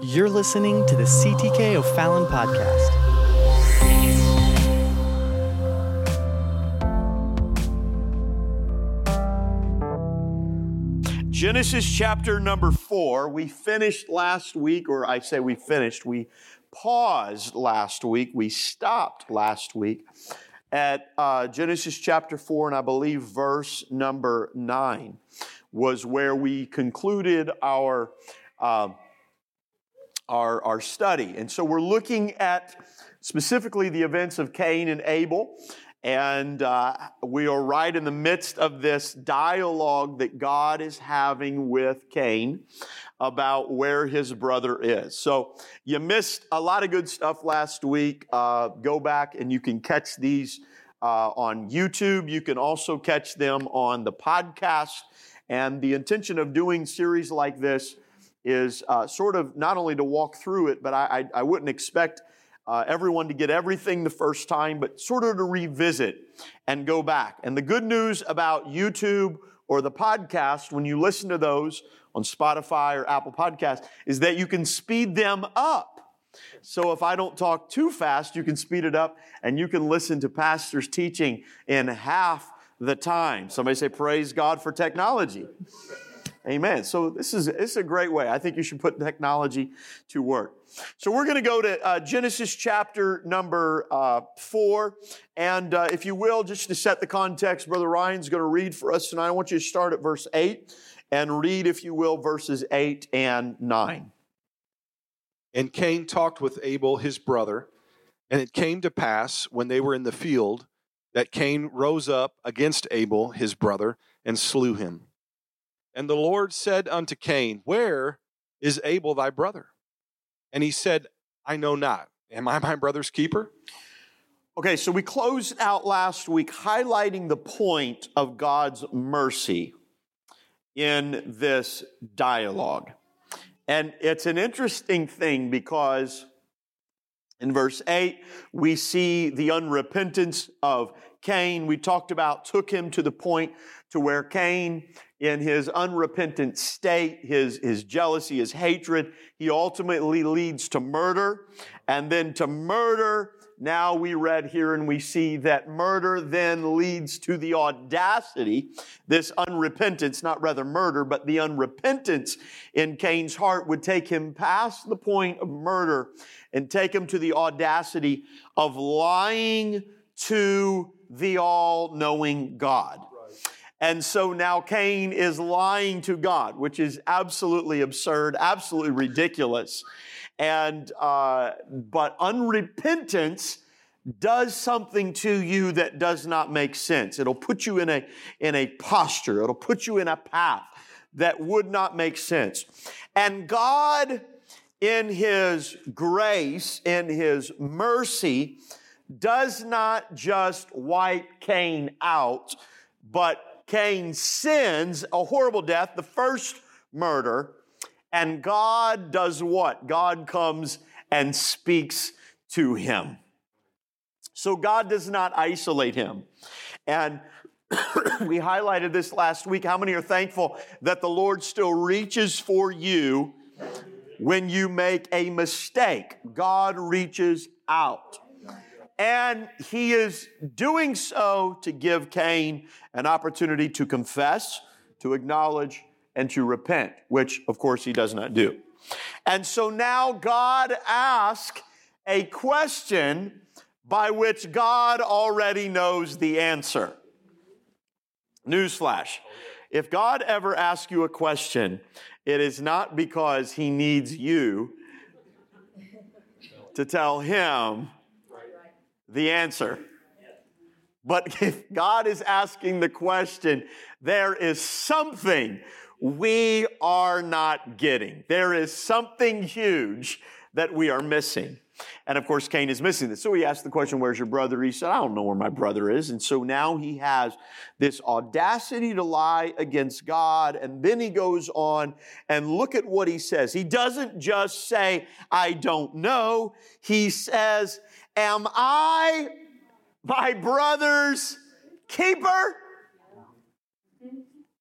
You're listening to the CTK O'Fallon podcast. Genesis chapter number four. We finished last week, or I say we finished, we paused last week, we stopped last week at uh, Genesis chapter four, and I believe verse number nine was where we concluded our. Uh, our, our study. And so we're looking at specifically the events of Cain and Abel. And uh, we are right in the midst of this dialogue that God is having with Cain about where his brother is. So you missed a lot of good stuff last week. Uh, go back and you can catch these uh, on YouTube. You can also catch them on the podcast. And the intention of doing series like this is uh, sort of not only to walk through it, but I, I, I wouldn't expect uh, everyone to get everything the first time, but sort of to revisit and go back. And the good news about YouTube or the podcast, when you listen to those on Spotify or Apple Podcast, is that you can speed them up. So if I don't talk too fast, you can speed it up and you can listen to pastors teaching in half the time. Somebody say, Praise God for technology. Amen. So this is, this is a great way. I think you should put technology to work. So we're going to go to uh, Genesis chapter number uh, four. And uh, if you will, just to set the context, Brother Ryan's going to read for us tonight. I want you to start at verse 8 and read, if you will, verses 8 and 9. And Cain talked with Abel his brother. And it came to pass when they were in the field that Cain rose up against Abel his brother and slew him. And the Lord said unto Cain, Where is Abel thy brother? And he said, I know not. Am I my brother's keeper? Okay, so we closed out last week highlighting the point of God's mercy in this dialogue. And it's an interesting thing because in verse 8, we see the unrepentance of Cain. We talked about took him to the point to where Cain in his unrepentant state, his, his jealousy, his hatred, he ultimately leads to murder. And then to murder, now we read here and we see that murder then leads to the audacity, this unrepentance, not rather murder, but the unrepentance in Cain's heart would take him past the point of murder and take him to the audacity of lying to the all knowing God. And so now Cain is lying to God, which is absolutely absurd, absolutely ridiculous. And, uh, but unrepentance does something to you that does not make sense. It'll put you in a, in a posture, it'll put you in a path that would not make sense. And God, in His grace, in His mercy, does not just wipe Cain out, but Cain sins a horrible death, the first murder, and God does what? God comes and speaks to him. So God does not isolate him. And we highlighted this last week. How many are thankful that the Lord still reaches for you when you make a mistake? God reaches out. And he is doing so to give Cain an opportunity to confess, to acknowledge, and to repent, which of course he does not do. And so now God asks a question by which God already knows the answer. Newsflash. If God ever asks you a question, it is not because he needs you to tell him the answer. But if God is asking the question, there is something we are not getting. There is something huge that we are missing. And of course, Cain is missing this. So he asked the question, Where's your brother? He said, I don't know where my brother is. And so now he has this audacity to lie against God. And then he goes on and look at what he says. He doesn't just say, I don't know. He says, Am I my brother's keeper?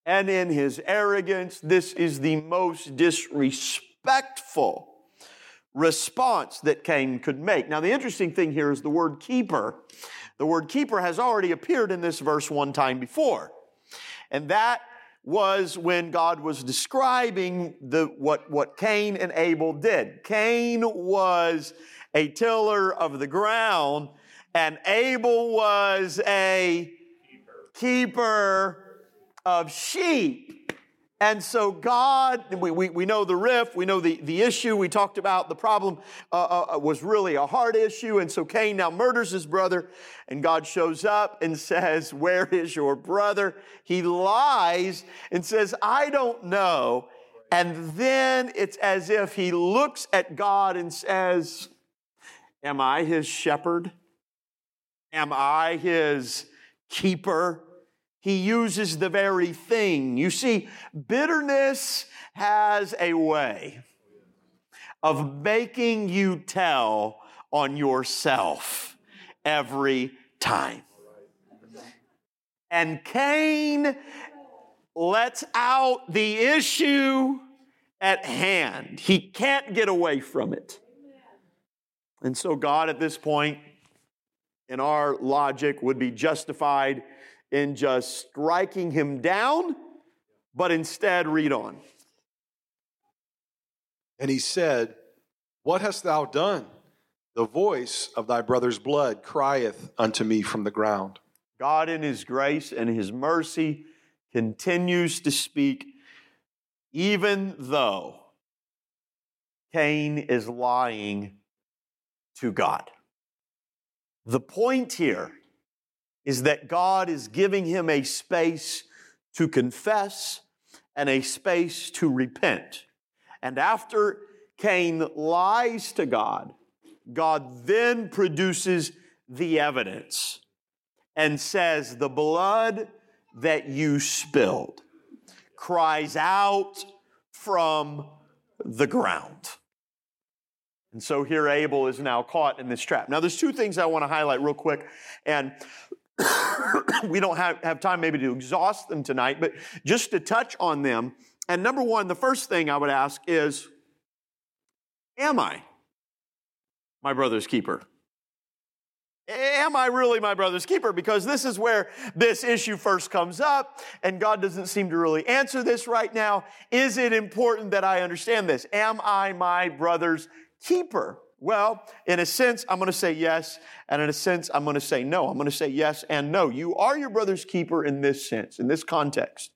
And in his arrogance, this is the most disrespectful response that Cain could make. Now, the interesting thing here is the word keeper. The word keeper has already appeared in this verse one time before. And that was when God was describing the, what, what Cain and Abel did. Cain was a tiller of the ground, and Abel was a keeper of sheep. And so God, we, we, we know the riff, we know the, the issue, we talked about the problem uh, uh, uh, was really a hard issue. And so Cain now murders his brother, and God shows up and says, Where is your brother? He lies and says, I don't know. And then it's as if he looks at God and says, Am I his shepherd? Am I his keeper? He uses the very thing. You see, bitterness has a way of making you tell on yourself every time. And Cain lets out the issue at hand. He can't get away from it. And so, God, at this point, in our logic, would be justified in just striking him down, but instead read on. And he said, What hast thou done? The voice of thy brother's blood crieth unto me from the ground. God, in his grace and his mercy, continues to speak, even though Cain is lying to God. The point here is that God is giving him a space to confess and a space to repent. And after Cain lies to God, God then produces the evidence and says, The blood that you spilled cries out from the ground. And so here Abel is now caught in this trap. Now, there's two things I want to highlight real quick. And we don't have, have time maybe to exhaust them tonight, but just to touch on them. And number one, the first thing I would ask is Am I my brother's keeper? Am I really my brother's keeper? Because this is where this issue first comes up, and God doesn't seem to really answer this right now. Is it important that I understand this? Am I my brother's keeper? Well, in a sense, I'm going to say yes, and in a sense, I'm going to say no. I'm going to say yes and no. You are your brother's keeper in this sense, in this context.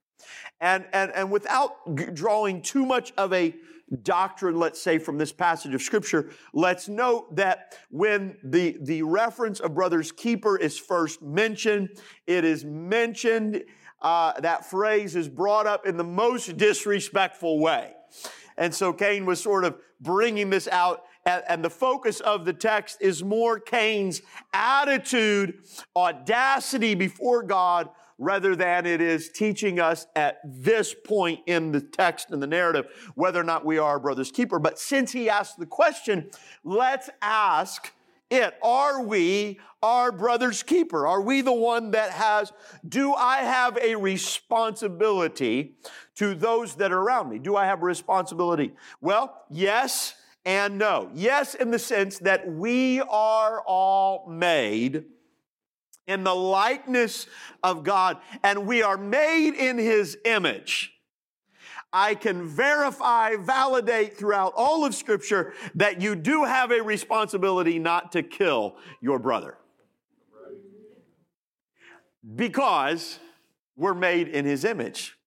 And, and, and without drawing too much of a doctrine, let's say, from this passage of Scripture, let's note that when the, the reference of brother's keeper is first mentioned, it is mentioned, uh, that phrase is brought up in the most disrespectful way. And so Cain was sort of bringing this out and, the focus of the text is more Cain's attitude, audacity before God, rather than it is teaching us at this point in the text and the narrative whether or not we are brother's keeper. But since he asked the question, let's ask it. Are we our brother's keeper? Are we the one that has, do I have a responsibility to those that are around me? Do I have a responsibility? Well, yes and no. Yes, in the sense that we are all made in the likeness of God and we are made in His image. I can verify, validate throughout all of Scripture that you do have a responsibility not to kill your brother. Because we're made in His image.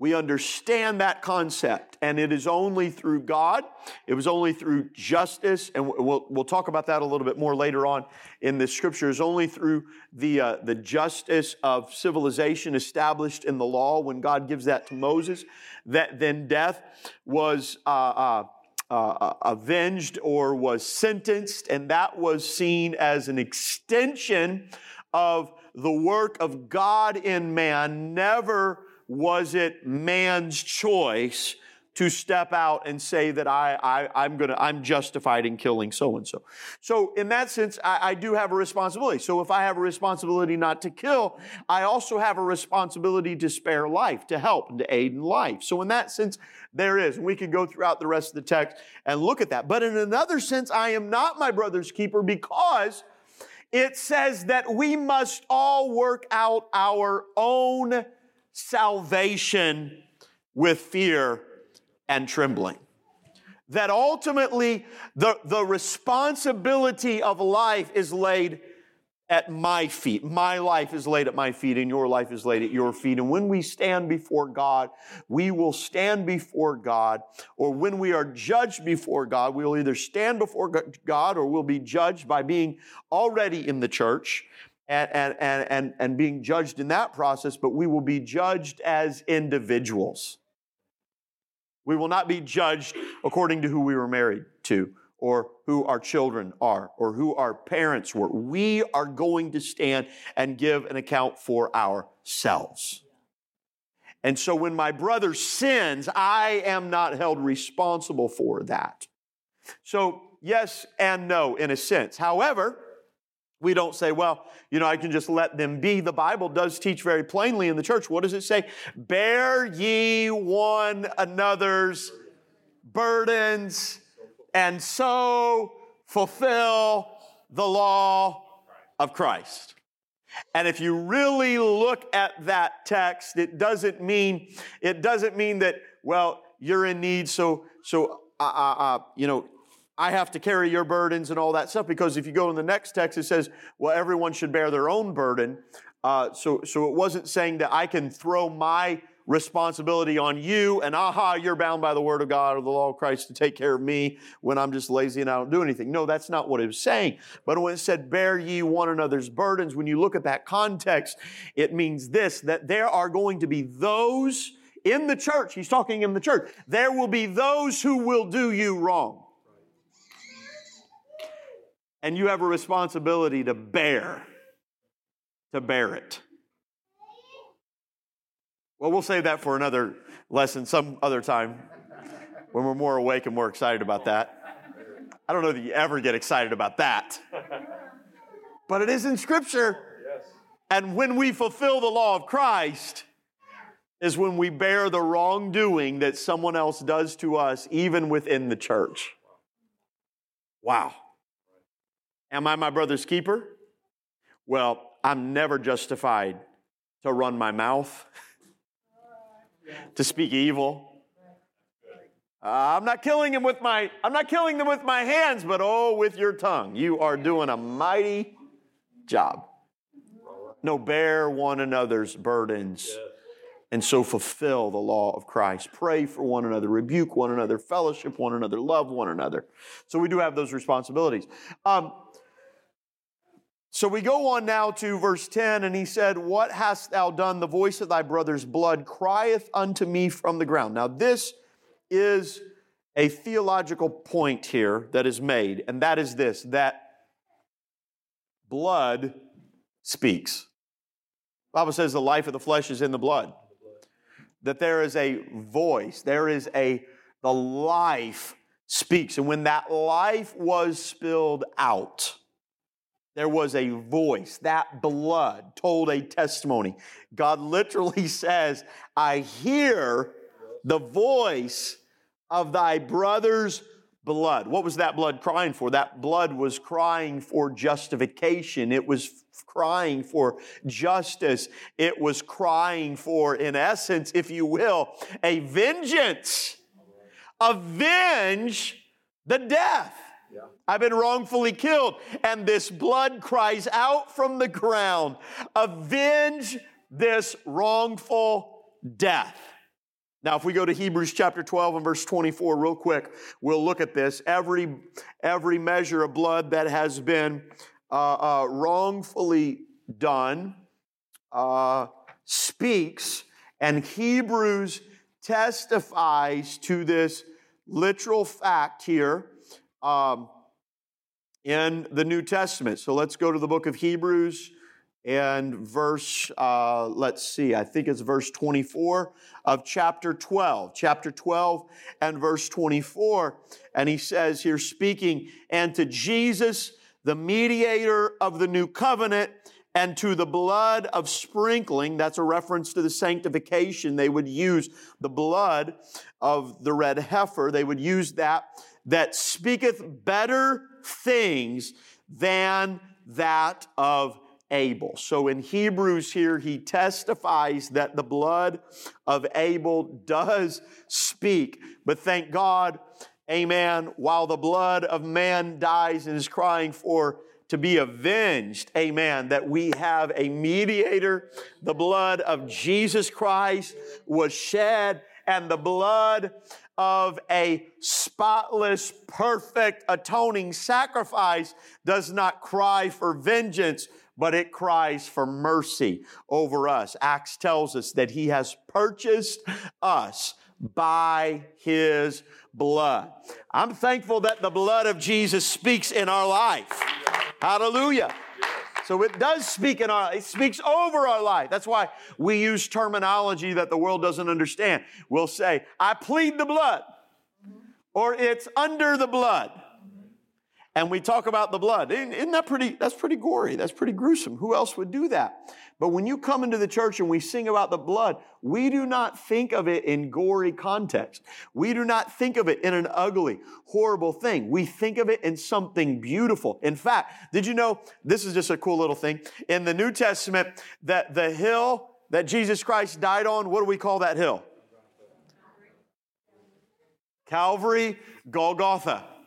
We understand that concept, and it is only through God, it was only through justice, and we'll, we'll talk about that a little bit more later on in the scriptures, only through the, uh, the justice of civilization established in the law when God gives that to Moses, that then death was uh, uh, uh avenged or was sentenced, and that was seen as an extension of the work of God in man, never was it man's choice to step out and say that I, I, I'm gonna, I'm justified in killing so and so. So in that sense, I, I do have a responsibility. So if I have a responsibility not to kill, I also have a responsibility to spare life, to help, and to aid in life. So in that sense, there is. And we could go throughout the rest of the text and look at that. But in another sense, I am not my brother's keeper because it says that we must all work out our own salvation with fear and trembling. That ultimately the, the responsibility of life is laid at my feet. My life is laid at my feet, and your life is laid at your feet. And when we stand before God, we will stand before God, or when we are judged before God, we will either stand before God or we'll be judged by being already in the church. And, and, and, and, and being judged in that process, but we will be judged as individuals. We will not be judged according to who we were married to or who our children are or who our parents were. We are going to stand and give an account for ourselves. And so when my brother sins, I am not held responsible for that. So, yes and no in a sense. However, we don't say, well, you know, I can just let them be. The Bible does teach very plainly in the church. What does it say? Bear ye one another's burdens and so fulfill the law of Christ. And if you really look at that text, it doesn't mean, it doesn't mean that, well, you're in need, so, so, uh, uh, uh you know, I have to carry your burdens and all that stuff because if you go in the next text, it says, well, everyone should bear their own burden. Uh, so, so it wasn't saying that I can throw my responsibility on you and aha, you're bound by the word of God or the law of Christ to take care of me when I'm just lazy and I don't do anything. No, that's not what it was saying. But when it said, bear ye one another's burdens, when you look at that context, it means this, that there are going to be those in the church, he's talking in the church, there will be those who will do you wrong and you have a responsibility to bear, to bear it. Well, we'll save that for another lesson some other time when we're more awake and more excited about that. I don't know that you ever get excited about that. But it is in Scripture. And when we fulfill the law of Christ, is when we bear the wrongdoing that someone else does to us, even within the church. Wow. Am I my brother's keeper? Well, I'm never justified to run my mouth, to speak evil. Uh, I'm not killing him with my I'm not killing them with my hands, but oh, with your tongue. You are doing a mighty job. No, bear one another's burdens and so fulfill the law of Christ. Pray for one another, rebuke one another, fellowship one another, love one another. So we do have those responsibilities. Um, so we go on now to verse 10, and he said, What hast thou done? The voice of thy brother's blood crieth unto me from the ground. Now, this is a theological point here that is made, and that is this that blood speaks. The Bible says the life of the flesh is in the blood. That there is a voice, there is a, the life speaks. And when that life was spilled out, there was a voice. That blood told a testimony. God literally says, I hear the voice of thy brother's blood. What was that blood crying for? That blood was crying for justification. It was crying for justice. It was crying for, in essence, if you will, a vengeance. Avenge the death. I've been wrongfully killed. And this blood cries out from the ground, avenge this wrongful death. Now, if we go to Hebrews chapter 12 and verse 24 real quick, we'll look at this. Every, every measure of blood that has been uh, uh, wrongfully done uh, speaks, and Hebrews testifies to this literal fact here um, in the New Testament. So let's go to the book of Hebrews, and verse, uh, let's see, I think it's verse 24 of chapter 12. Chapter 12 and verse 24. And he says here, speaking, and to Jesus, the mediator of the new covenant, and to the blood of sprinkling, that's a reference to the sanctification. They would use the blood of the red heifer, they would use that, that speaketh better things than that of Abel. So in Hebrews here, he testifies that the blood of Abel does speak. But thank God, amen, while the blood of man dies and is crying for to be avenged, amen, that we have a mediator. The blood of Jesus Christ was shed, and the blood of a spotless, perfect, atoning sacrifice does not cry for vengeance, but it cries for mercy over us. Acts tells us that he has purchased us by his blood. I'm thankful that the blood of Jesus speaks in our life. Hallelujah. So it does speak in our, it speaks over our life. That's why we use terminology that the world doesn't understand. We'll say, I plead the blood, or it's under the blood and we talk about the blood. Isn't that pretty, that's pretty gory. That's pretty gruesome. Who else would do that? But when you come into the church and we sing about the blood, we do not think of it in gory context. We do not think of it in an ugly, horrible thing. We think of it in something beautiful. In fact, did you know, this is just a cool little thing. In the New Testament, that the hill that Jesus Christ died on, what do we call that hill? Calvary, Golgotha.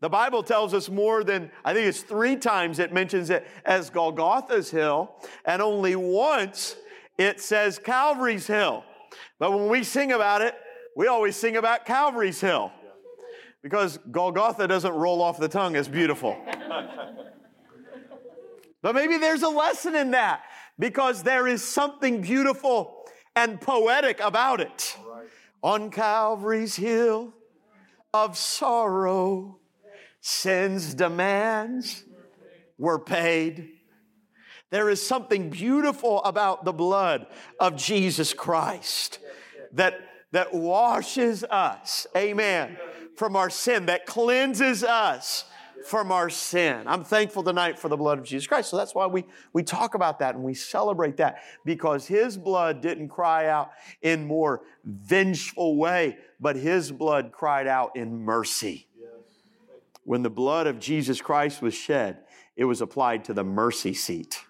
The Bible tells us more than, I think it's three times it mentions it as Golgotha's Hill, and only once it says Calvary's Hill. But when we sing about it, we always sing about Calvary's Hill because Golgotha doesn't roll off the tongue as beautiful. but maybe there's a lesson in that because there is something beautiful and poetic about it. On Calvary's Hill of sorrow sin's demands were paid. There is something beautiful about the blood of Jesus Christ that, that washes us, amen, from our sin, that cleanses us from our sin. I'm thankful tonight for the blood of Jesus Christ. So that's why we, we talk about that and we celebrate that because his blood didn't cry out in more vengeful way, but his blood cried out in mercy when the blood of Jesus Christ was shed, it was applied to the mercy seat.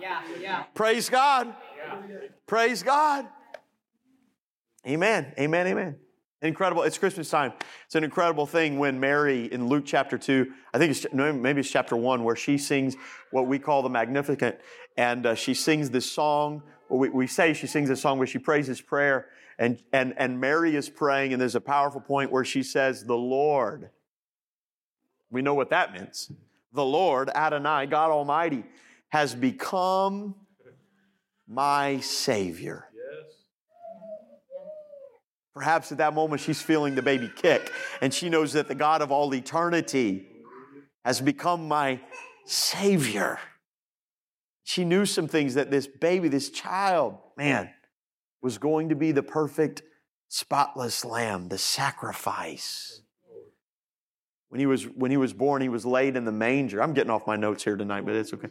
yeah, yeah. Praise God. Yeah. Praise God. Amen. Amen. Amen. Incredible. It's Christmas time. It's an incredible thing when Mary in Luke chapter 2, I think it's maybe it's chapter 1, where she sings what we call the Magnificat. And uh, she sings this song. We, we say she sings a song where she prays this prayer and, and, and Mary is praying, and there's a powerful point where she says, The Lord. We know what that means. The Lord, Adonai, God Almighty, has become my Savior. Yes. Perhaps at that moment she's feeling the baby kick, and she knows that the God of all eternity has become my Savior. She knew some things that this baby, this child, man, was going to be the perfect, spotless lamb, the sacrifice. When he, was, when he was born, he was laid in the manger. I'm getting off my notes here tonight, but it's okay.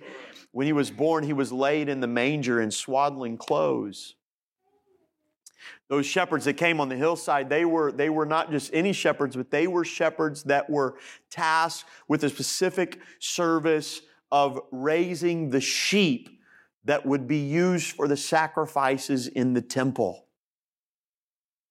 When he was born, he was laid in the manger in swaddling clothes. Those shepherds that came on the hillside, they were, they were not just any shepherds, but they were shepherds that were tasked with a specific service of raising the sheep that would be used for the sacrifices in the temple.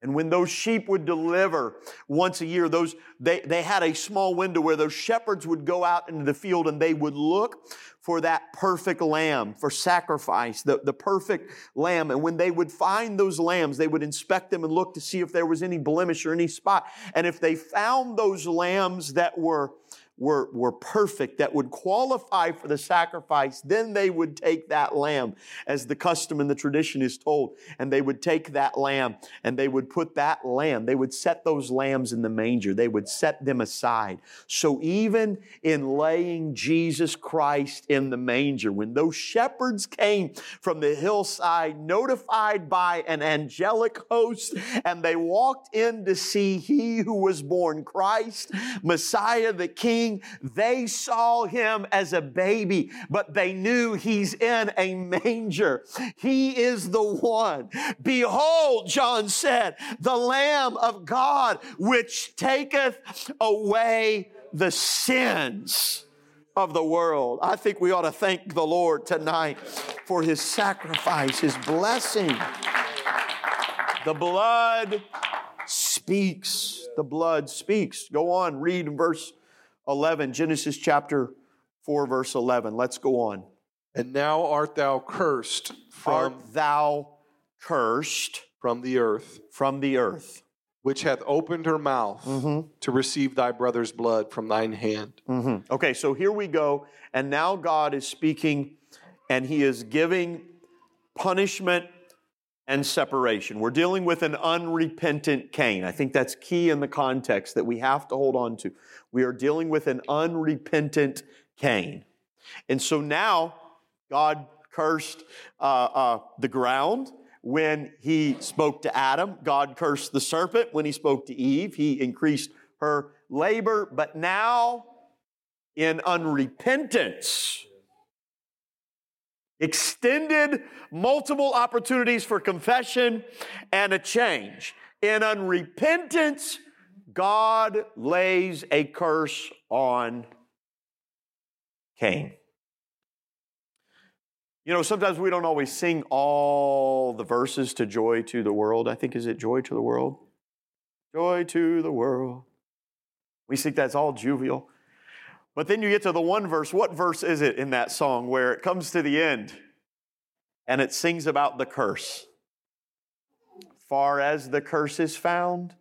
And when those sheep would deliver once a year, those, they, they had a small window where those shepherds would go out into the field and they would look for that perfect lamb for sacrifice, the, the perfect lamb. And when they would find those lambs, they would inspect them and look to see if there was any blemish or any spot. And if they found those lambs that were were, were perfect, that would qualify for the sacrifice, then they would take that lamb, as the custom and the tradition is told, and they would take that lamb and they would put that lamb, they would set those lambs in the manger, they would set them aside. So even in laying Jesus Christ in the manger, when those shepherds came from the hillside, notified by an angelic host, and they walked in to see he who was born, Christ, Messiah, the King, they saw him as a baby, but they knew he's in a manger. He is the one. Behold, John said, the Lamb of God, which taketh away the sins of the world. I think we ought to thank the Lord tonight for his sacrifice, his blessing. The blood speaks. The blood speaks. Go on, read verse 11, Genesis chapter 4, verse 11. Let's go on. And now art thou cursed from, Art thou cursed from the earth, from the earth? which hath opened her mouth Mm-hmm. to receive thy brother's blood from thine hand. Mm-hmm. Okay, so here we go. And now God is speaking and he is giving punishment and separation. We're dealing with an unrepentant Cain. I think that's key in the context that we have to hold on to. We are dealing with an unrepentant Cain. And so now God cursed uh, uh, the ground when he spoke to Adam. God cursed the serpent when he spoke to Eve. He increased her labor. But now, in unrepentance, extended multiple opportunities for confession and a change. In unrepentance, God lays a curse on Cain. You know, sometimes we don't always sing all the verses to Joy to the World. I think, is it Joy to the World? Joy to the World. We think that's all jovial. But then you get to the one verse. What verse is it in that song where it comes to the end and it sings about the curse? Far as the curse is found.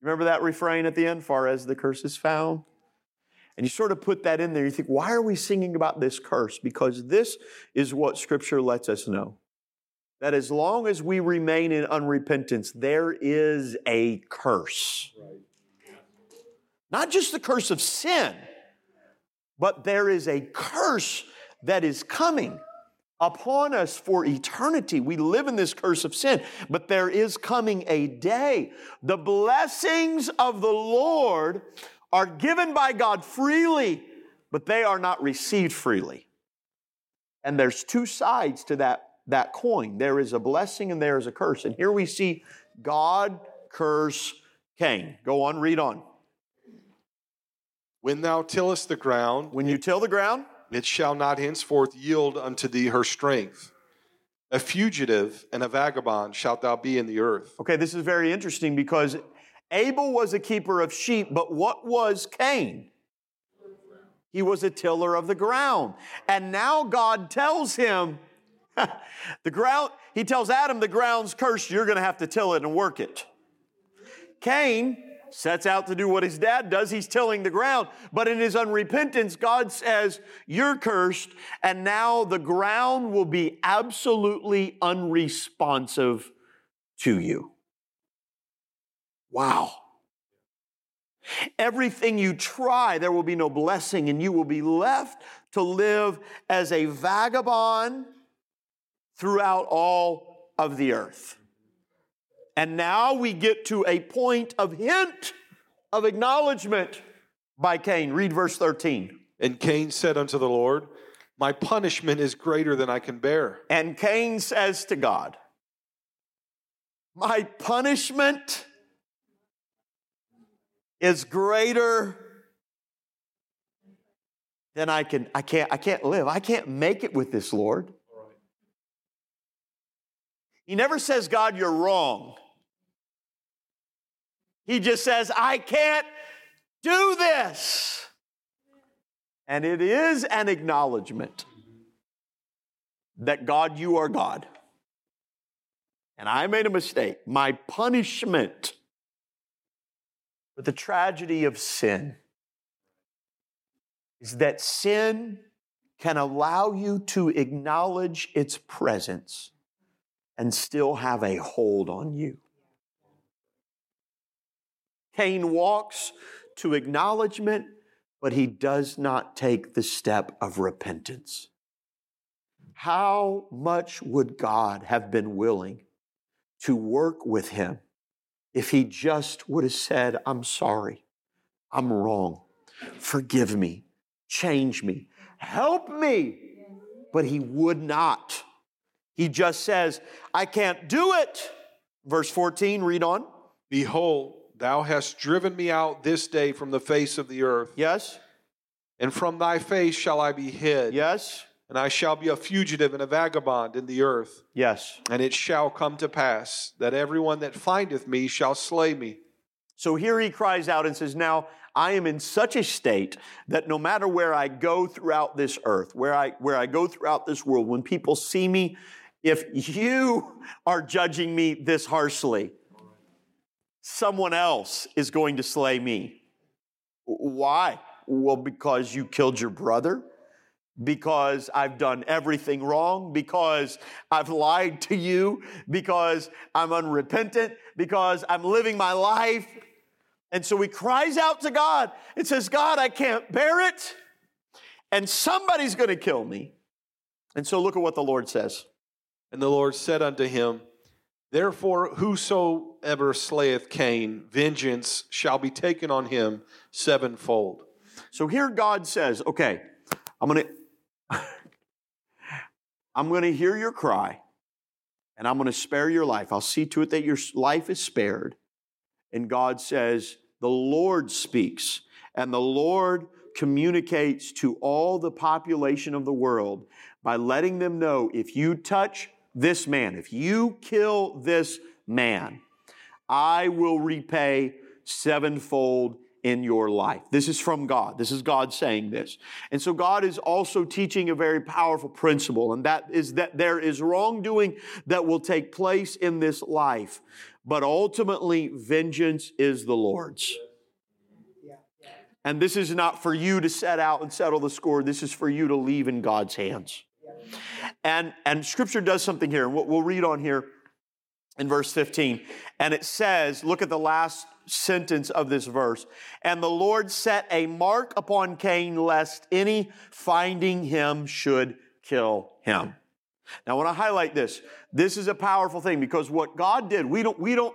Remember that refrain at the end? Far as the curse is found. And you sort of put that in there. You think, why are we singing about this curse? Because this is what Scripture lets us know that as long as we remain in unrepentance, there is a curse. Not just the curse of sin, but there is a curse that is coming upon us for eternity. We live in this curse of sin, but there is coming a day. The blessings of the Lord are given by God freely, but they are not received freely. And there's two sides to that, that coin there is a blessing and there is a curse. And here we see God curse Cain. Go on, read on. When thou tillest the ground, When you till the ground, it shall not henceforth yield unto thee her strength. A fugitive and a vagabond shalt thou be in the earth. Okay, this is very interesting because Abel was a keeper of sheep, but what was Cain? He was a tiller of the ground. And now God tells him, the ground, he tells Adam, the ground's cursed, you're going to have to till it and work it. Cain sets out to do what his dad does. He's tilling the ground. But in his unrepentance, God says, You're cursed, and now the ground will be absolutely unresponsive to you. Wow. Everything you try, there will be no blessing, and you will be left to live as a vagabond throughout all of the earth. And now we get to a point of hint of acknowledgement by Cain. Read verse 13. And Cain said unto the Lord, My punishment is greater than I can bear. And Cain says to God, My punishment is greater than I can I can't I can't live. I can't make it with this, Lord. He never says, God, you're wrong. He just says, I can't do this. And it is an acknowledgement that God, you are God. And I made a mistake. My punishment for the tragedy of sin is that sin can allow you to acknowledge its presence and still have a hold on you. Cain walks to acknowledgement, but he does not take the step of repentance. How much would God have been willing to work with him if he just would have said, I'm sorry, I'm wrong, forgive me, change me, help me? But he would not. He just says, I can't do it. Verse 14, read on. Behold, thou hast driven me out this day from the face of the earth, Yes, and from thy face shall I be hid. yes, And I shall be a fugitive and a vagabond in the earth. yes. And it shall come to pass that everyone that findeth me shall slay me. So here he cries out and says, Now I am in such a state that no matter where I go throughout this earth, where I, where I go throughout this world, when people see me, if you are judging me this harshly, someone else is going to slay me. Why? Well, because you killed your brother, because I've done everything wrong, because I've lied to you, because I'm unrepentant, because I'm living my life. And so he cries out to God and says, God, I can't bear it, and somebody's going to kill me. And so look at what the Lord says. And the Lord said unto him, Therefore, whosoever slayeth Cain, vengeance shall be taken on him sevenfold. So here God says, okay, I'm going to I'm going to hear your cry and I'm going to spare your life. I'll see to it that your life is spared. And God says, the Lord speaks and the Lord communicates to all the population of the world by letting them know if you touch this man, if you kill this man, I will repay sevenfold in your life. This is from God. This is God saying this. And so God is also teaching a very powerful principle, and that is that there is wrongdoing that will take place in this life, but ultimately vengeance is the Lord's. And this is not for you to set out and settle the score. This is for you to leave in God's hands. And, and scripture does something here, and we'll, we'll read on here in verse 15. And it says, look at the last sentence of this verse. And the Lord set a mark upon Cain, lest any finding him should kill him. Now, I want to highlight this. This is a powerful thing because what God did, we don't, we don't,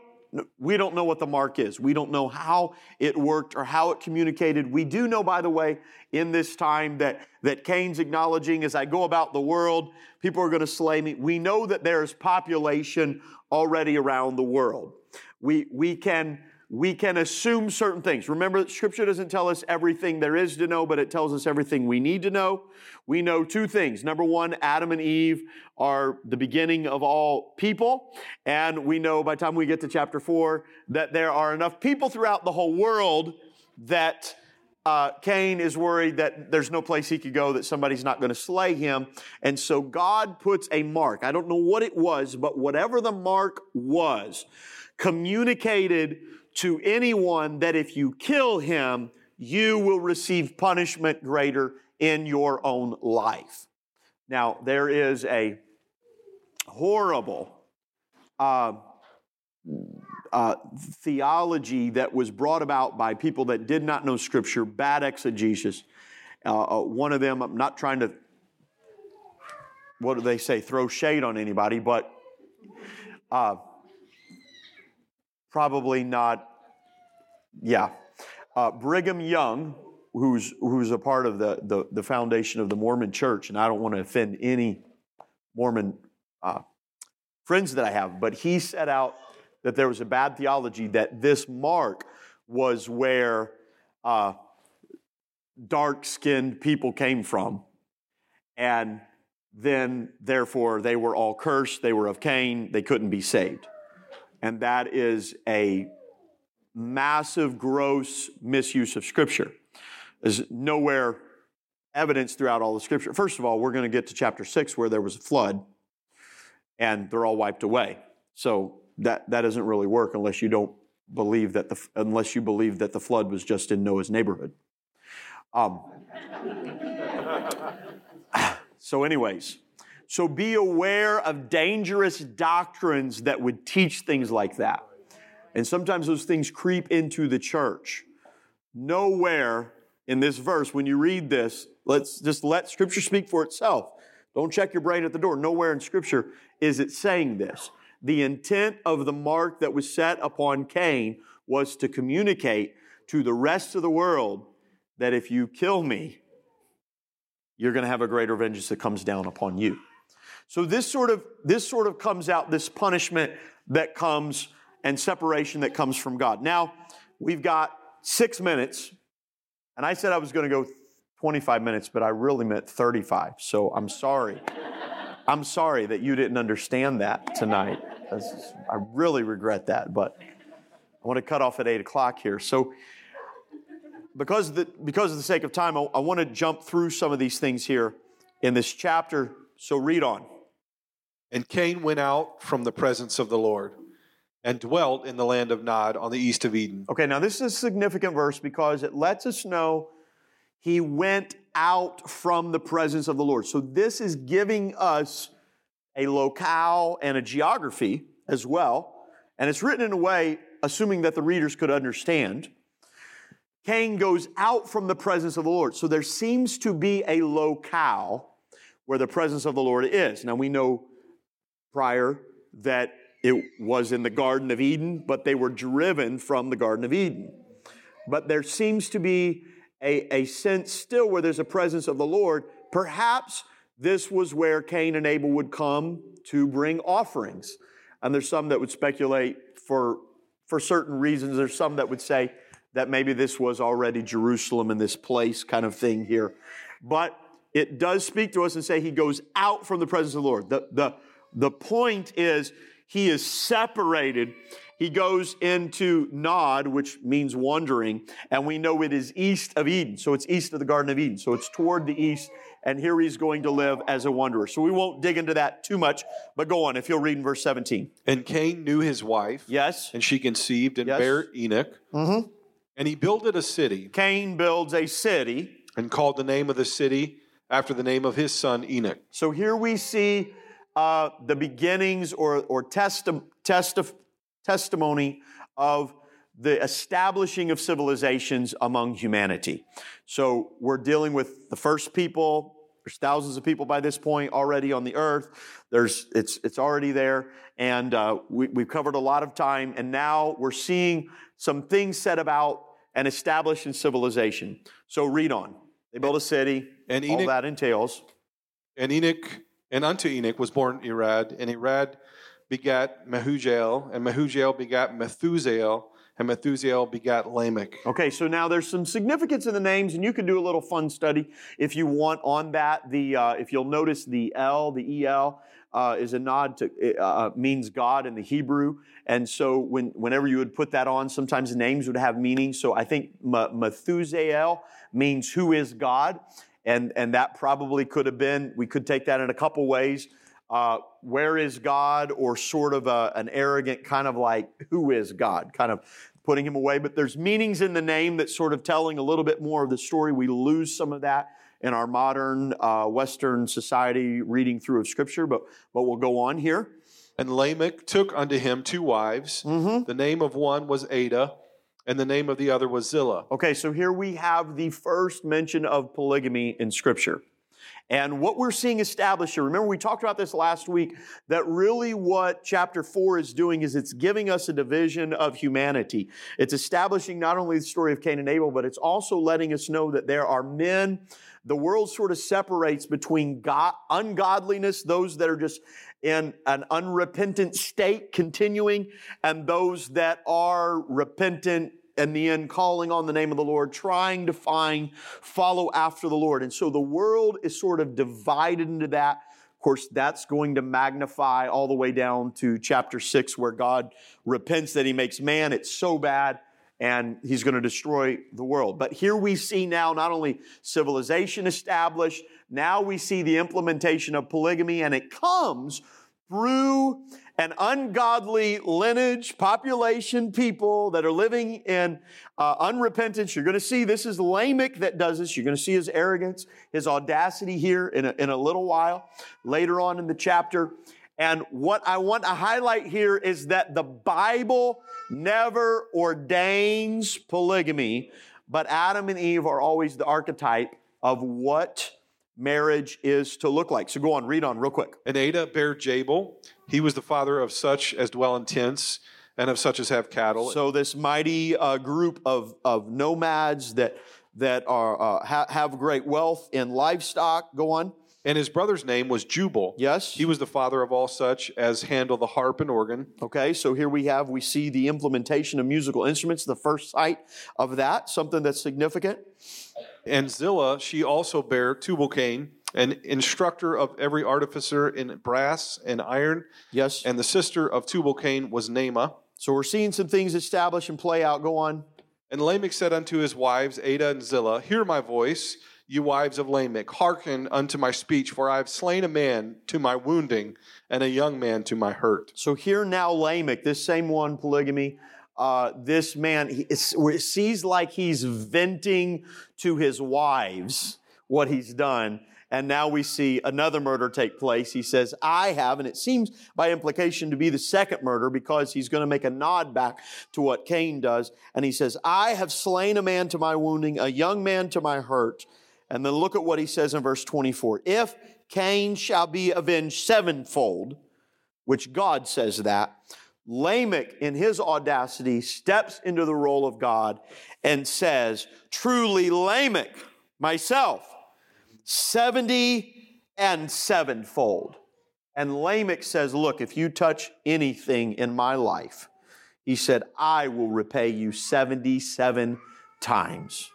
we don't know what the mark is. We don't know how it worked or how it communicated. We do know, by the way, in this time that, that Cain's acknowledging as I go about the world, people are going to slay me. We know that there's population already around the world. We, we can, we can assume certain things. Remember, Scripture doesn't tell us everything there is to know, but it tells us everything we need to know. We know two things. Number one, Adam and Eve are the beginning of all people. And we know by the time we get to chapter four that there are enough people throughout the whole world that uh, Cain is worried that there's no place he could go, that somebody's not going to slay him. And so God puts a mark. I don't know what it was, but whatever the mark was, communicated to anyone that if you kill him, you will receive punishment greater in your own life. Now, there is a horrible uh, uh, theology that was brought about by people that did not know Scripture, bad exegesis. Uh, uh, one of them, I'm not trying to, what do they say, throw shade on anybody, but uh, probably not, yeah. Uh, Brigham Young, who's, who's a part of the, the, the foundation of the Mormon church, and I don't want to offend any Mormon uh, friends that I have, but he set out that there was a bad theology that this mark was where uh, dark skinned people came from. And then, therefore, they were all cursed. They were of Cain. They couldn't be saved. And that is a massive, gross misuse of Scripture. There's nowhere evidence throughout all the Scripture. First of all, we're going to get to chapter 6 where there was a flood and they're all wiped away. So that, that doesn't really work unless you don't believe that the, unless you believe that the flood was just in Noah's neighborhood. Um, so, anyways, so be aware of dangerous doctrines that would teach things like that. And sometimes those things creep into the church. Nowhere in this verse, when you read this, let's just let Scripture speak for itself. Don't check your brain at the door. Nowhere in Scripture is it saying this. The intent of the mark that was set upon Cain was to communicate to the rest of the world that if you kill me, you're going to have a greater vengeance that comes down upon you. So this sort of this sort of comes out this punishment that comes and separation that comes from God. Now, we've got 6 minutes and I said I was going to go 25 minutes, but I really meant 35. So I'm sorry. I'm sorry that you didn't understand that tonight. I really regret that, but I want to cut off at 8 o'clock here. So, because the, because of the sake of time, I, I want to jump through some of these things here in this chapter. So, read on. And Cain went out from the presence of the Lord and dwelt in the land of Nod on the east of Eden. Okay, now this is a significant verse because it lets us know he went out from the presence of the Lord. So this is giving us a locale and a geography as well. And it's written in a way, assuming that the readers could understand. Cain goes out from the presence of the Lord. So there seems to be a locale where the presence of the Lord is. Now we know prior that it was in the Garden of Eden, but they were driven from the Garden of Eden. But there seems to be a, a sense still where there's a presence of the Lord. Perhaps this was where Cain and Abel would come to bring offerings. And there's some that would speculate for, for certain reasons. There's some that would say that maybe this was already Jerusalem in this place kind of thing here. But it does speak to us and say he goes out from the presence of the Lord. The, the, the point is he is separated he goes into Nod, which means wandering, and we know it is east of Eden. So it's east of the Garden of Eden. So it's toward the east, and here he's going to live as a wanderer. So we won't dig into that too much, but go on if you'll read in verse 17. And Cain knew his wife. Yes. And she conceived and Yes. bare Enoch. Mm-hmm. And he builded a city Cain builds a city. and called the name of the city after the name of his son Enoch. So here we see uh, the beginnings or, or testi- testi- testimony of the establishing of civilizations among humanity. So we're dealing with the first people. There's thousands of people by this point already on the earth. There's it's it's already there, and uh, we, we've covered a lot of time. And now we're seeing some things said about and established in civilization. So read on. They built a city. And all that entails. And Enoch, and unto Enoch was born Irad, and Irad begat Mehujael, and Mehujael begat Methusael, and Methusael begat Lamech. Okay, so now there's some significance in the names, and you can do a little fun study if you want on that. The uh, if you'll notice the L, the El, uh, is a nod to uh, means God in the Hebrew, and so when whenever you would put that on, sometimes the names would have meaning. So I think Ma- Methusael means who is God, and and that probably could have been. We could take that in a couple ways. Uh, where is God, or sort of a, an arrogant kind of like, who is God, kind of putting him away. But there's meanings in the name that's sort of telling a little bit more of the story. We lose some of that in our modern uh, Western society reading through of Scripture, but, but we'll go on here. And Lamech took unto him two wives. Mm-hmm. The name of one was Adah, and the name of the other was Zillah. Okay, so here we have the first mention of polygamy in Scripture. And what we're seeing established here, remember we talked about this last week, that really what chapter 4 is doing is it's giving us a division of humanity. It's establishing not only the story of Cain and Abel, but it's also letting us know that there are men. The world sort of separates between God, ungodliness, those that are just in an unrepentant state continuing, and those that are repentant and the end calling on the name of the Lord, trying to find, follow after the Lord. And so the world is sort of divided into that. Of course, that's going to magnify all the way down to chapter six, where God repents that he makes man. It's so bad, and he's going to destroy the world. But here we see now not only civilization established, now we see the implementation of polygamy, and it comes through an ungodly lineage, population, people that are living in uh, unrepentance. You're going to see this is Lamech that does this. You're going to see his arrogance, his audacity here in a, in a little while later on in the chapter. And what I want to highlight here is that the Bible never ordains polygamy, but Adam and Eve are always the archetype of what marriage is to look like. So go on, read on real quick. And Adah bare Jabal. He was the father of such as dwell in tents and of such as have cattle. So this mighty uh, group of, of nomads that that are uh, ha- have great wealth in livestock. Go on. And his brother's name was Jubal. Yes. He was the father of all such as handle the harp and organ. Okay, so here we have, we see the implementation of musical instruments, the first sight of that, something that's significant. And Zillah, she also bare Tubal-Cain, an instructor of every artificer in brass and iron. Yes. And the sister of Tubal-Cain was Naamah. so we're seeing some things establish and play out. Go on. And Lamech said unto his wives, Adah and Zillah, Hear my voice, you wives of Lamech. Hearken unto my speech, for I have slain a man to my wounding, and a young man to my hurt. So here now, Lamech, this same one, polygamy, uh, this man he, it sees like he's venting to his wives what he's done. And now we see another murder take place. He says, I have, and it seems by implication to be the second murder because he's going to make a nod back to what Cain does. And he says, I have slain a man to my wounding, a young man to my hurt. And then look at what he says in verse 24. If Cain shall be avenged sevenfold, which God says that, Lamech, in his audacity, steps into the role of God and says, Truly, Lamech, myself, 70 and sevenfold. And Lamech says, Look, if you touch anything in my life, he said, I will repay you 77 times.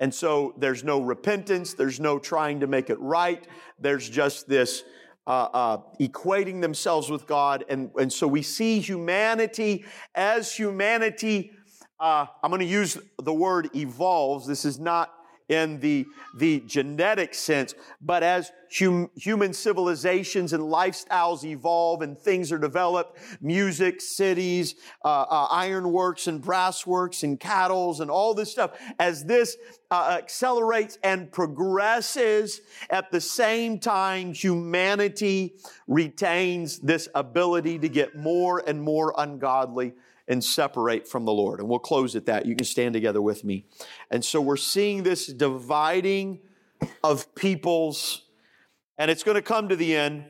And so there's no repentance, there's no trying to make it right, there's just this uh, uh, equating themselves with God. And, and so we see humanity as humanity. Uh, I'm going to use the word evolves. This is not in the, the genetic sense, but as hum, human civilizations and lifestyles evolve and things are developed, music, cities, uh, uh, ironworks and brassworks and cattles and all this stuff, as this uh, accelerates and progresses, at the same time, humanity retains this ability to get more and more ungodly and separate from the Lord. And we'll close at that. You can stand together with me. And so we're seeing this dividing of peoples, and it's going to come to the end.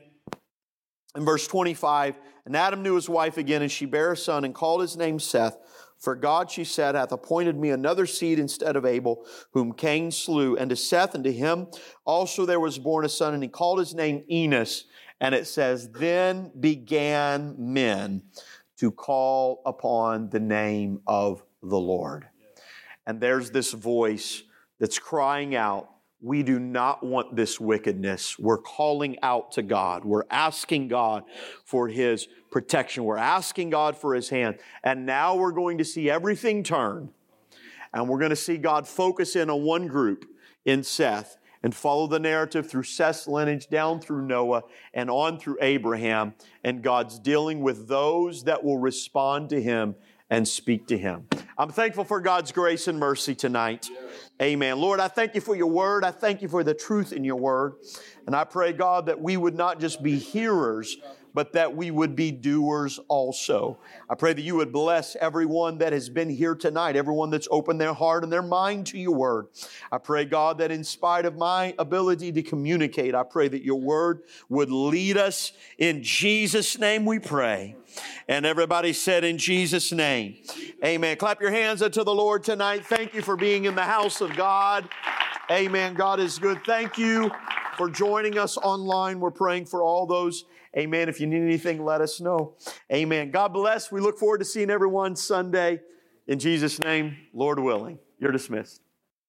In verse 25, and Adam knew his wife again, and she bare a son and called his name Seth. For God, she said, hath appointed me another seed instead of Abel, whom Cain slew. And to Seth and to him also there was born a son, and he called his name Enos. And it says, Then began men to call upon the name of the Lord. And there's this voice that's crying out, we do not want this wickedness. We're calling out to God. We're asking God for His protection. We're asking God for His hand. And now we're going to see everything turn. And we're going to see God focus in on one group in Seth and follow the narrative through Seth's lineage down through Noah and on through Abraham. And God's dealing with those that will respond to Him and speak to Him. I'm thankful for God's grace and mercy tonight. Amen. Lord, I thank you for your word. I thank you for the truth in your word. And I pray, God, that we would not just be hearers, but that we would be doers also. I pray that you would bless everyone that has been here tonight, everyone that's opened their heart and their mind to your word. I pray, God, that in spite of my ability to communicate, I pray that your word would lead us. In Jesus' name we pray. And everybody said, In Jesus' name. Amen. Clap your hands unto the Lord tonight. Thank you for being in the house of God. Amen. God is good. Thank you for joining us online. We're praying for all those. Amen. If you need anything, let us know. Amen. God bless. We look forward to seeing everyone Sunday. In Jesus' name, Lord willing. You're dismissed.